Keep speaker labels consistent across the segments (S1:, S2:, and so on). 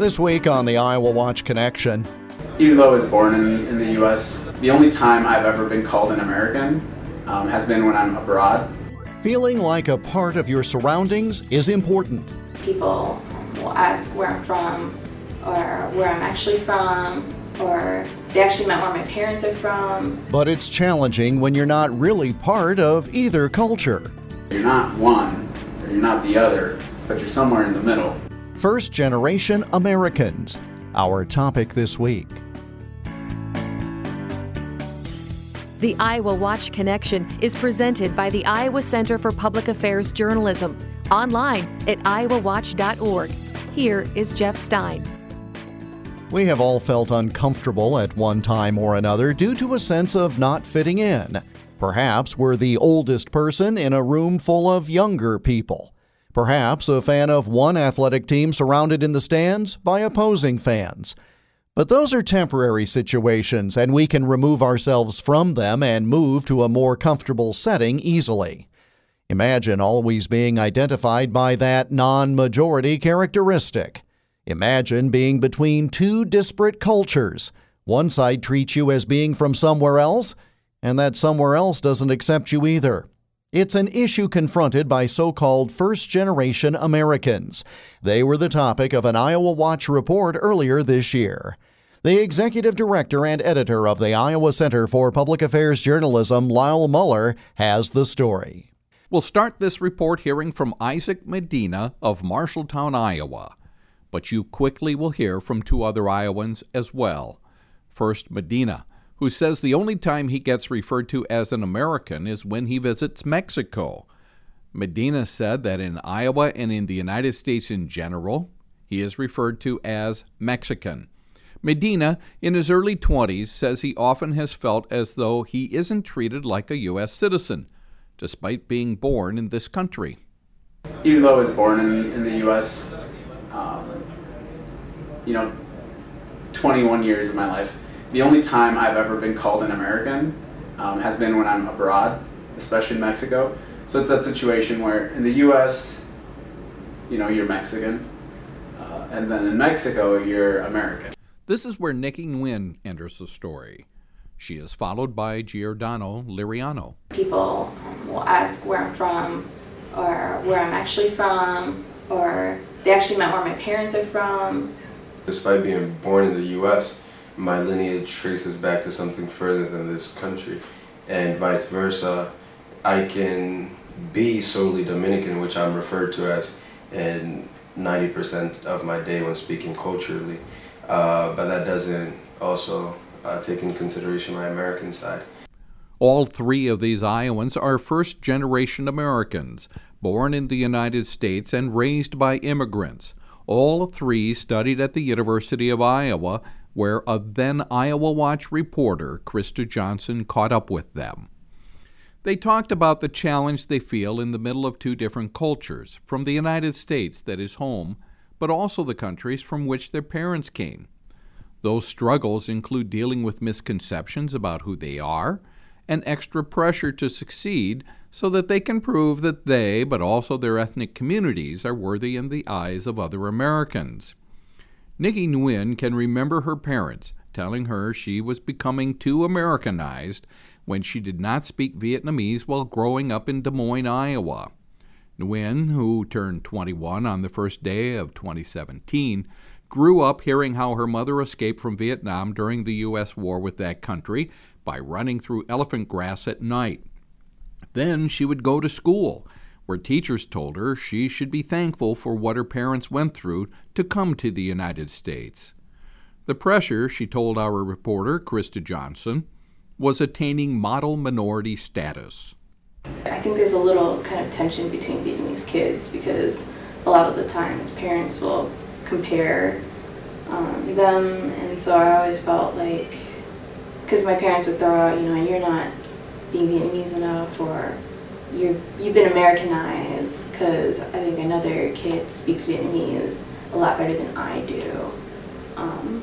S1: This week on the Iowa Watch Connection.
S2: Even though I was born in, in the U.S., the only time I've ever been called an American um, has been when I'm abroad.
S1: Feeling like a part of your surroundings is important.
S3: People will ask where I'm from or where I'm actually from or they actually met where my parents are from.
S1: But it's challenging when you're not really part of either culture.
S2: You're not one or you're not the other, but you're somewhere in the middle.
S1: First generation Americans, our topic this week.
S4: The Iowa Watch Connection is presented by the Iowa Center for Public Affairs Journalism, online at iowawatch.org. Here is Jeff Stein.
S1: We have all felt uncomfortable at one time or another due to a sense of not fitting in. Perhaps we're the oldest person in a room full of younger people. Perhaps a fan of one athletic team surrounded in the stands by opposing fans. But those are temporary situations, and we can remove ourselves from them and move to a more comfortable setting easily. Imagine always being identified by that non majority characteristic. Imagine being between two disparate cultures. One side treats you as being from somewhere else, and that somewhere else doesn't accept you either. It's an issue confronted by so called first generation Americans. They were the topic of an Iowa Watch report earlier this year. The executive director and editor of the Iowa Center for Public Affairs Journalism, Lyle Muller, has the story.
S5: We'll start this report hearing from Isaac Medina of Marshalltown, Iowa. But you quickly will hear from two other Iowans as well. First, Medina who says the only time he gets referred to as an American is when he visits Mexico. Medina said that in Iowa and in the United States in general, he is referred to as Mexican. Medina, in his early 20s, says he often has felt as though he isn't treated like a U.S. citizen, despite being born in this country.
S2: Even though I was born in, in the U.S., um, you know, 21 years of my life, the only time I've ever been called an American um, has been when I'm abroad, especially in Mexico. So it's that situation where in the U.S., you know, you're Mexican, uh, and then in Mexico, you're American.
S5: This is where Nickie Nguyen enters the story. She is followed by Geordano Liriano.
S3: People will ask where I'm from, or where I'm actually from, or they actually met where my parents are from.
S6: Despite being born in the U.S., my lineage traces back to something further than this country, and vice versa. I can be solely Dominican, which I'm referred to as, in 90% of my day when speaking culturally, uh, but that doesn't also uh, take into consideration my American side.
S5: All three of these Iowans are first generation Americans, born in the United States and raised by immigrants. All three studied at the University of Iowa where a then Iowa Watch reporter, Krista Johnson, caught up with them. They talked about the challenge they feel in the middle of two different cultures, from the United States, that is home, but also the countries from which their parents came. Those struggles include dealing with misconceptions about who they are and extra pressure to succeed so that they can prove that they, but also their ethnic communities, are worthy in the eyes of other Americans. Nickie Nguyen can remember her parents telling her she was becoming too Americanized when she did not speak Vietnamese while growing up in Des Moines, Iowa. Nguyen, who turned 21 on the first day of 2017, grew up hearing how her mother escaped from Vietnam during the U.S. war with that country by running through elephant grass at night. Then she would go to school where teachers told her she should be thankful for what her parents went through to come to the United States. The pressure, she told our reporter, Krista Johnson, was attaining model minority status.
S3: I think there's a little kind of tension between Vietnamese kids because a lot of the times parents will compare um, them, and so I always felt like, because my parents would throw out, you know, you're not being Vietnamese enough, or you're you've been Americanized because I think another kid speaks Vietnamese a lot better than I do, um,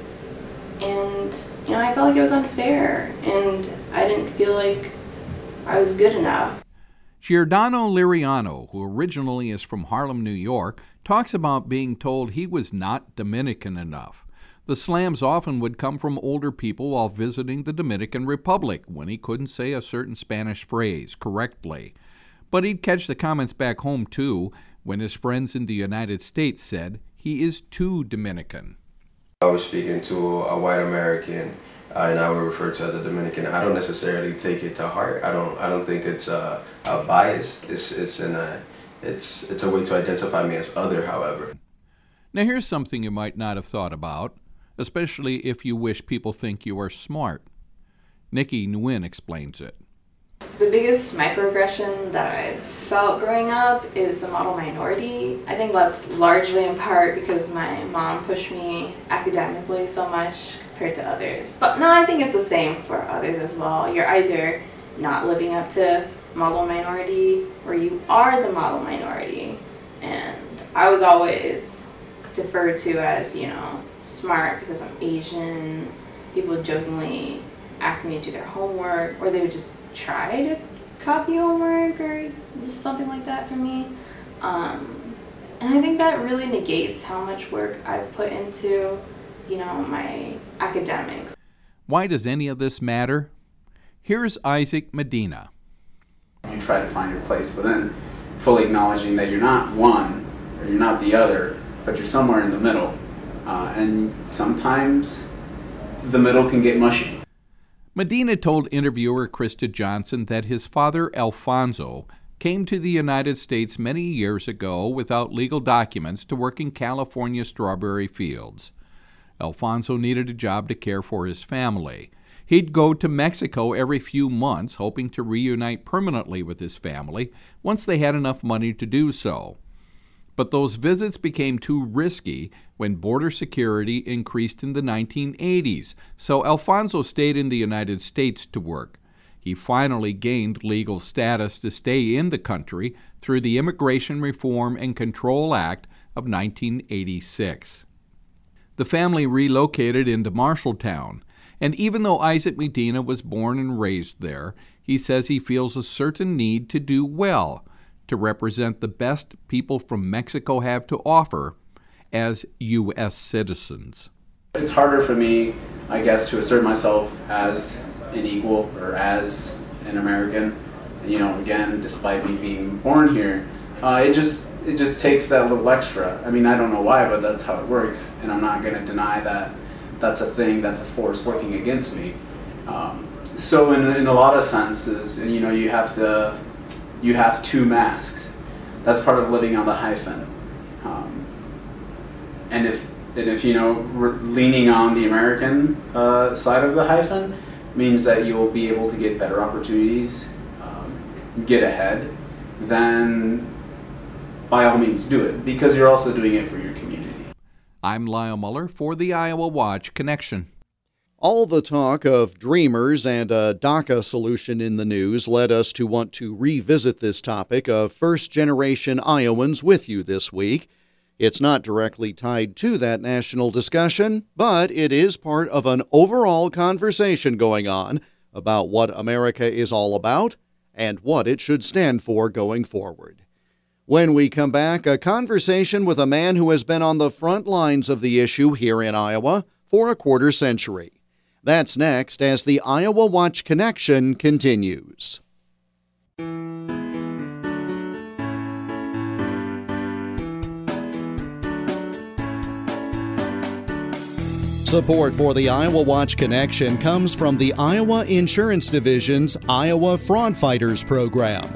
S3: and you know I felt like it was unfair, and I didn't feel like I was good enough.
S5: Geordano Liriano, who originally is from Harlem, New York, talks about being told he was not Dominican enough. The slams often would come from older people while visiting the Dominican Republic when he couldn't say a certain Spanish phrase correctly. But he'd catch the comments back home too when his friends in the United States said he is too Dominican.
S6: I was speaking to a white American uh, and I would refer to as a Dominican. I don't necessarily take it to heart. I don't. I don't think it's a, a bias. It's it's in a it's it's a way to identify me as other. However.
S5: Now here's something you might not have thought about especially if you wish people think you are smart. Nickie Nguyen explains it.
S3: The biggest microaggression that I've felt growing up is the model minority. I think that's largely in part because my mom pushed me academically so much compared to others. But no, I think it's the same for others as well. You're either not living up to model minority or you are the model minority. And I was always deferred to as, you know, smart because I'm Asian. People jokingly ask me to do their homework, or they would just try to copy homework or just something like that for me. Um, and I think that really negates how much work I've put into, you know, my academics.
S5: Why does any of this matter? Here's Isaac Medina.
S2: You try to find your place within, fully acknowledging that you're not one or you're not the other, but you're somewhere in the middle. Uh, and sometimes the middle can get mushy.
S5: Medina told interviewer Krista Johnson that his father, Alfonso, came to the United States many years ago without legal documents to work in California strawberry fields. Alfonso needed a job to care for his family. He'd go to Mexico every few months, hoping to reunite permanently with his family once they had enough money to do so but those visits became too risky when border security increased in the 1980s, so Alfonso stayed in the United States to work. He finally gained legal status to stay in the country through the Immigration Reform and Control Act of 1986. The family relocated into Marshalltown, and even though Isaac Medina was born and raised there, he says he feels a certain need to do well to represent the best people from Mexico have to offer as U.S. citizens.
S2: It's harder for me, I guess, to assert myself as an equal or as an American. You know, again, despite me being born here, uh, it just it just takes that little extra. I mean, I don't know why, but that's how it works, and I'm not going to deny that that's a thing, that's a force working against me. Um, so, in, in a lot of senses, you know, you have to you have two masks. That's part of living on the hyphen. Um, and if and if you know leaning on the American uh, side of the hyphen means that you will be able to get better opportunities, um, get ahead, then by all means do it because you're also doing it for your community.
S5: I'm Lyle Muller for the Iowa Watch Connection.
S1: All the talk of dreamers and a DACA solution in the news led us to want to revisit this topic of first generation Iowans with you this week. It's not directly tied to that national discussion, but it is part of an overall conversation going on about what America is all about and what it should stand for going forward. When we come back, a conversation with a man who has been on the front lines of the issue here in Iowa for a quarter century. That's next as the Iowa Watch Connection continues. Support for the Iowa Watch Connection comes from the Iowa Insurance Division's Iowa Fraud Fighters program.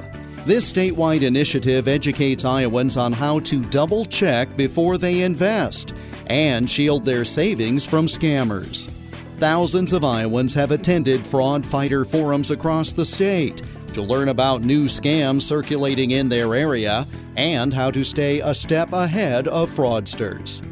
S1: This statewide initiative educates Iowans on how to double check before they invest and shield their savings from scammers. Thousands of Iowans have attended fraud fighter forums across the state to learn about new scams circulating in their area and how to stay a step ahead of fraudsters.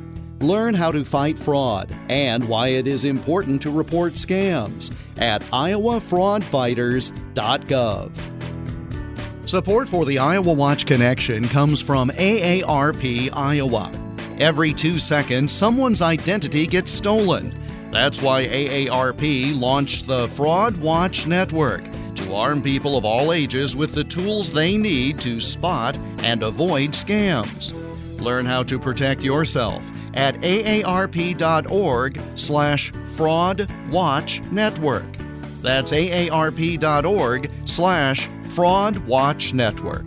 S1: Learn how to fight fraud and why it is important to report scams at iowafraudfighters.gov. Support for the Iowa Watch Connection comes from AARP Iowa. Every two seconds, someone's identity gets stolen. That's why AARP launched the Fraud Watch Network to arm people of all ages with the tools they need to spot and avoid scams. Learn how to protect yourself at aarp.org slash fraud watch network. That's aarp.org slash fraud watch network.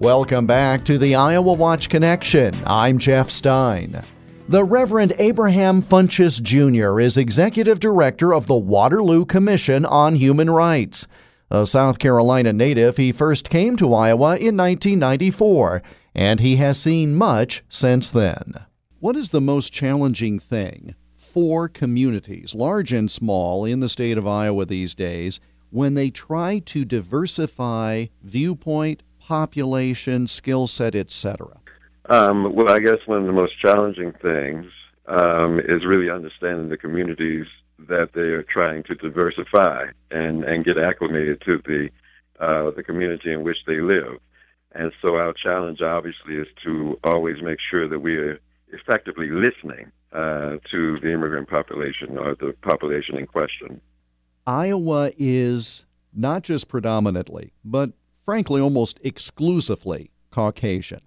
S1: Welcome back to the Iowa Watch Connection. I'm Jeff Stein. The Reverend Abraham Funchess Jr. is Executive Director of the Waterloo Commission on Human Rights. A South Carolina native, he first came to Iowa in 1994, and he has seen much since then. What is the most challenging thing for communities, large and small, in the state of Iowa these days when they try to diversify viewpoint, population, skill set, etc.?
S7: Um, well, I guess one of the most challenging things um, is really understanding the communities that they are trying to diversify and, and get acclimated to the uh, the community in which they live. And so our challenge obviously is to always make sure that we are effectively listening uh, to the immigrant population or the population in question.
S1: Iowa is not just predominantly, but frankly almost exclusively Caucasian.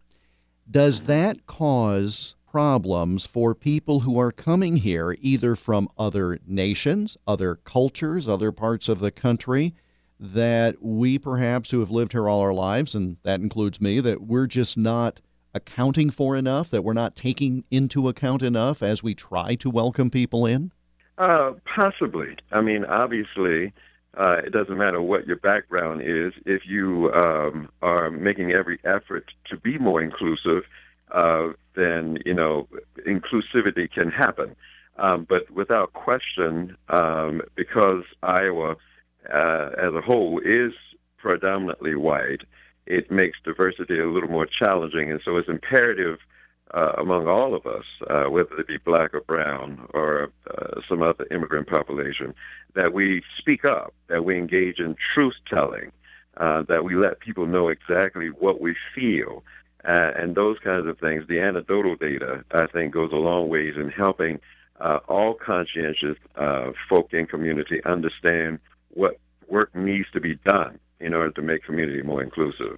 S1: Does that cause problems for people who are coming here either from other nations, other cultures, other parts of the country that we perhaps who have lived here all our lives, and that includes me, that we're just not accounting for enough, that we're not taking into account enough as we try to welcome people in?
S7: Uh, possibly. I mean, obviously, uh, it doesn't matter what your background is. If you um, are making every effort to be more inclusive, uh, then you know inclusivity can happen. Um, but without question, um, because Iowa uh, as a whole is predominantly white, it makes diversity a little more challenging, and so it's imperative uh, among all of us, uh, whether it be black or brown or uh, some other immigrant population, that we speak up, that we engage in truth telling, uh, that we let people know exactly what we feel, uh, and those kinds of things. The anecdotal data, I think, goes a long ways in helping uh, all conscientious folk in community understand what work needs to be done in order to make community more inclusive.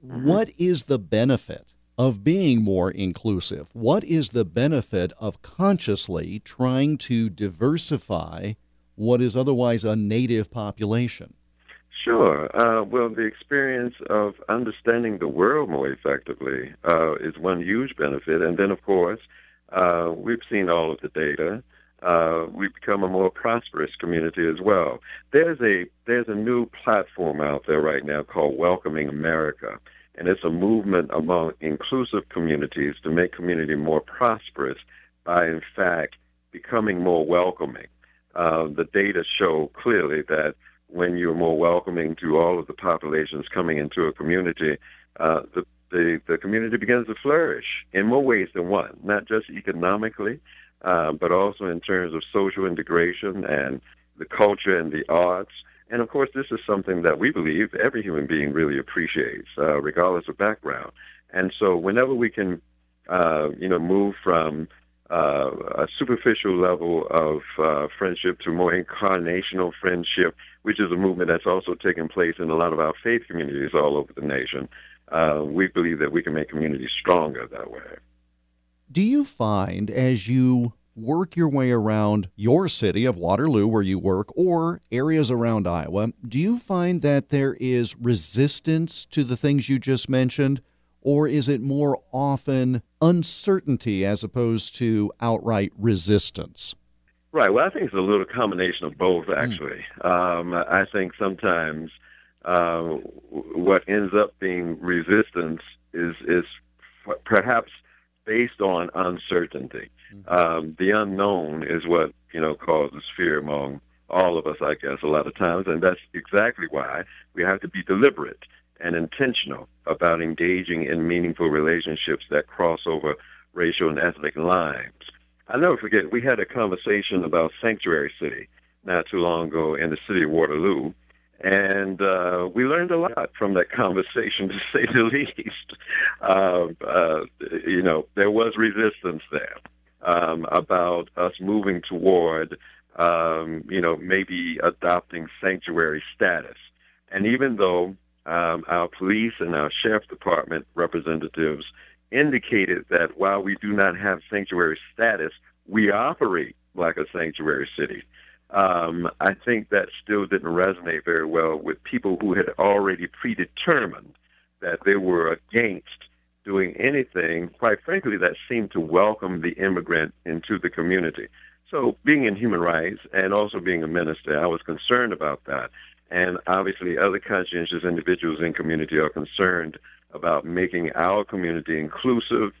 S1: What is the benefit of being more inclusive? What is the benefit of consciously trying to diversify what is otherwise a native population?
S7: Sure. Uh, well, the experience of understanding the world more effectively uh, is one huge benefit. And then, of course, uh, we've seen all of the data. Uh, we've become a more prosperous community as well. There's a there's a new platform out there right now called Welcoming America, and it's a movement among inclusive communities to make community more prosperous by, in fact, becoming more welcoming. Uh, the data show clearly that when you're more welcoming to all of the populations coming into a community, uh, the, the, the community begins to flourish in more ways than one, not just economically, uh, but also in terms of social integration and the culture and the arts. And of course, this is something that we believe every human being really appreciates, uh, regardless of background. And so, whenever we can, uh, you know, move from uh, a superficial level of uh, friendship to more incarnational friendship, which is a movement that's also taking place in a lot of our faith communities all over the nation. Uh, we believe that we can make communities stronger that way.
S1: Do you find as you work your way around your city of Waterloo, where you work, or areas around Iowa, do you find that there is resistance to the things you just mentioned? Or is it more often uncertainty as opposed to outright resistance?
S7: Right. Well, I think it's a little combination of both, hmm. actually. Mm. Um, I think sometimes uh, what ends up being resistance is is perhaps based on uncertainty. Mm-hmm. Um, the unknown is what you know causes fear among all of us, I guess, a lot of times, and that's exactly why we have to be deliberate and intentional about engaging in meaningful relationships that cross over racial and ethnic lines. I'll never forget, we had a conversation about Sanctuary City not too long ago in the city of Waterloo, and uh, we learned a lot from that conversation, to say the least. Uh, uh, you know, there was resistance there um, about us moving toward, um, you know, maybe adopting sanctuary status. And even though um, our police and our sheriff department representatives indicated that while we do not have sanctuary status, we operate like a sanctuary city. Um, I think that still didn't resonate very well with people who had already predetermined that they were against doing anything, quite frankly, that seemed to welcome the immigrant into the community. So, being in human rights and also being a minister, I was concerned about that. And obviously, other conscientious individuals in community are concerned about making our community inclusive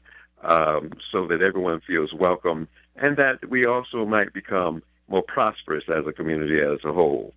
S7: um, so that everyone feels welcome and that we also might become more prosperous as a community as a whole.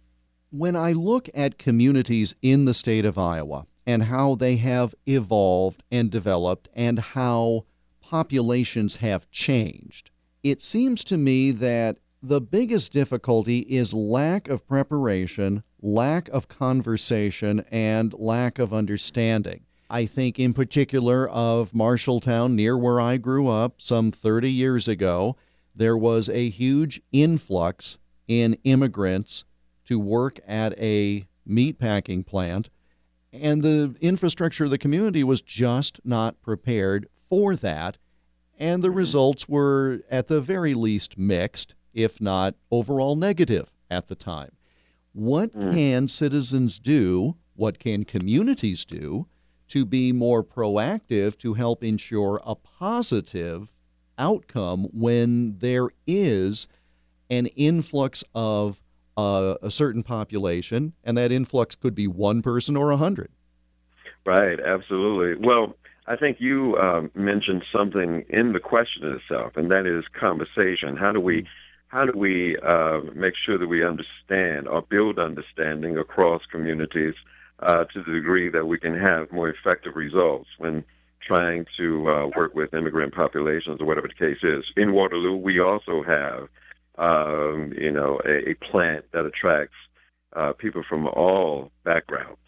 S1: When I look at communities in the state of Iowa and how they have evolved and developed and how populations have changed, it seems to me that the biggest difficulty is lack of preparation, lack of conversation, and lack of understanding. I think, in particular, of Marshalltown, near where I grew up some 30 years ago. There was a huge influx in immigrants to work at a meatpacking plant, and the infrastructure of the community was just not prepared for that. And the results were, at the very least, mixed, if not overall negative at the time. What mm. can citizens do? What can communities do to be more proactive to help ensure a positive outcome when there is an influx of uh, a certain population, and that influx could be one person or a hundred.
S7: Right, absolutely. Well, I think you um, mentioned something in the question itself, and that is conversation. How do we how do we uh, make sure that we understand or build understanding across communities uh, to the degree that we can have more effective results when trying to uh, work with immigrant populations or whatever the case is. In Waterloo, we also have, um, you know, a, a, plant that attracts uh, people from all backgrounds.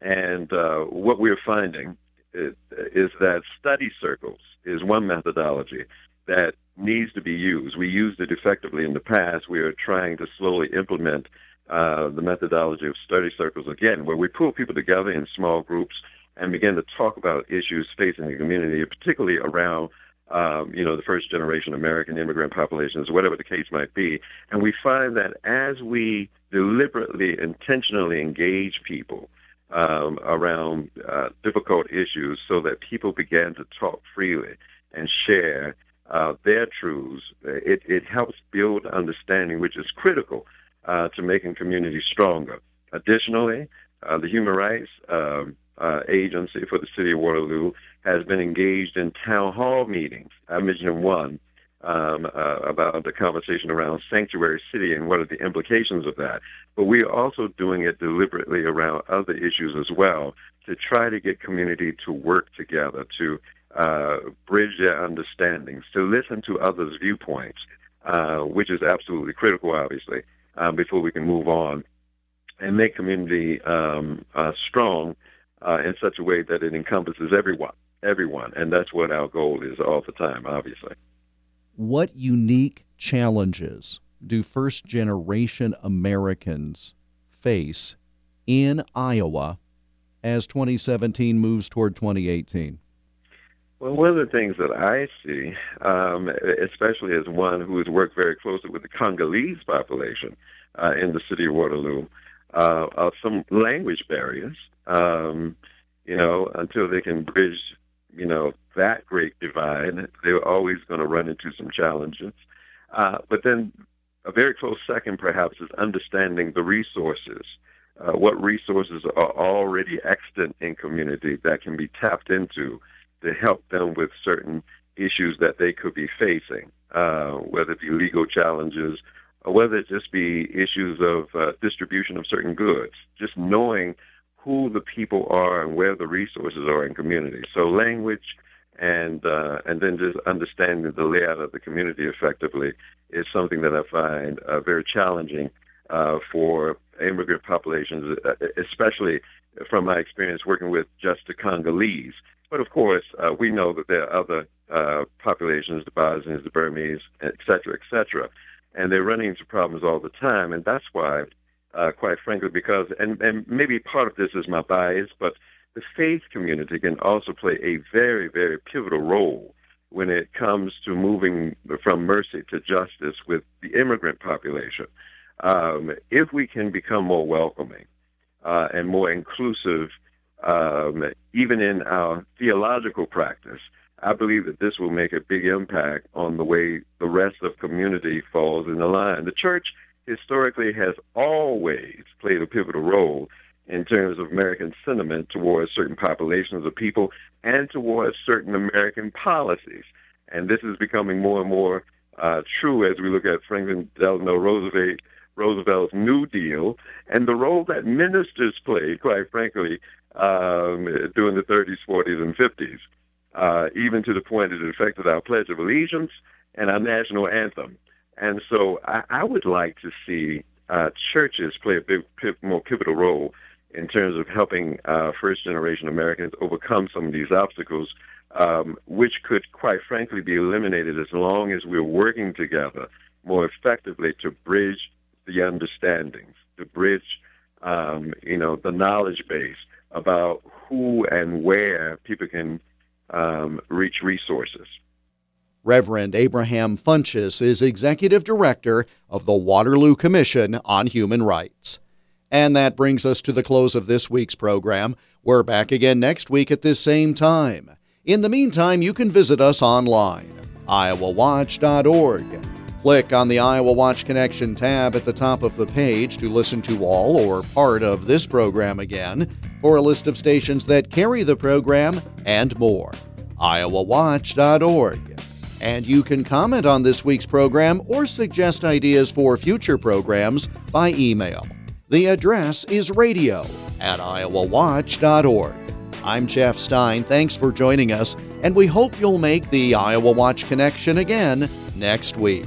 S7: And uh, what we're finding is, is, that study circles is one methodology that needs to be used. We used it effectively in the past. We are trying to slowly implement uh, the methodology of study circles again, where we pull people together in small groups and begin to talk about issues facing the community, particularly around, um, you know, the first generation American immigrant populations, whatever the case might be. And we find that as we deliberately, intentionally engage people um, around uh, difficult issues so that people began to talk freely and share uh, their truths, it, it helps build understanding, which is critical uh, to making communities stronger. Additionally, uh, the Human Rights um, uh, Agency for the City of Waterloo has been engaged in town hall meetings. I mentioned one um, uh, about the conversation around sanctuary city and what are the implications of that. But we are also doing it deliberately around other issues as well to try to get community to work together, to uh, bridge their understandings, to listen to others' viewpoints, uh, which is absolutely critical, obviously uh, before we can move on and make community um, uh, strong uh, in such a way that it encompasses everyone, everyone, and that's what our goal is all the time, obviously.
S1: What unique challenges do first generation Americans face in Iowa as 2017 moves toward 2018?
S7: Well, one of the things that I see, um, especially as one who has worked very closely with the Congolese population uh, in the city of Waterloo, uh, are some language barriers. Um, you know, until they can bridge, you know, that great divide, they're always going to run into some challenges. Uh, but then a very close second, perhaps, is understanding the resources. Uh, what resources are already extant in community that can be tapped into to help them with certain issues that they could be facing, uh, whether it be legal challenges whether it just be issues of uh, distribution of certain goods, just knowing who the people are and where the resources are in communities. So language and uh, and then just understanding the layout of the community effectively is something that I find uh, very challenging uh, for immigrant populations, uh, especially from my experience working with just the Congolese. But of course, uh, we know that there are other populations, the Bosnians, the Burmese, et cetera, et cetera, and they're running into problems all the time. And that's why, uh, quite frankly, because, and, and maybe part of this is my bias, but the faith community can also play a very, very pivotal role when it comes to moving from mercy to justice with the immigrant population. Um, if we can become more welcoming uh, and more inclusive, um, even in our theological practice, I believe that this will make a big impact on the way the rest of community falls in the line. The church historically has always played a pivotal role in terms of American sentiment towards certain populations of people and towards certain American policies. And this is becoming more and more uh, true as we look at Franklin Delano Roosevelt, Roosevelt's New Deal and the role that ministers played, quite frankly, um, during the 30s, 40s, and 50s, uh, even to the point that it affected our Pledge of Allegiance and our national anthem. And so I, I would like to see uh, churches play a big, more pivotal role in terms of helping uh, first generation Americans overcome some of these obstacles, um, which could, quite frankly, be eliminated as long as we're working together more effectively to bridge the understandings, to bridge, um, you know, the knowledge base about who and where people can um, reach resources.
S1: Reverend Abraham Funchess is Executive Director of the Waterloo Commission on Human Rights. And that brings us to the close of this week's program. We're back again next week at this same time. In the meantime, you can visit us online, iowawatch.org. Click on the Iowa Watch Connection tab at the top of the page to listen to all or part of this program again for a list of stations that carry the program and more. iowawatch.org. And you can comment on this week's program or suggest ideas for future programs by email. The address is radio at iowawatch.org. I'm Jeff Stein. Thanks for joining us, and we hope you'll make the Iowa Watch Connection again next week.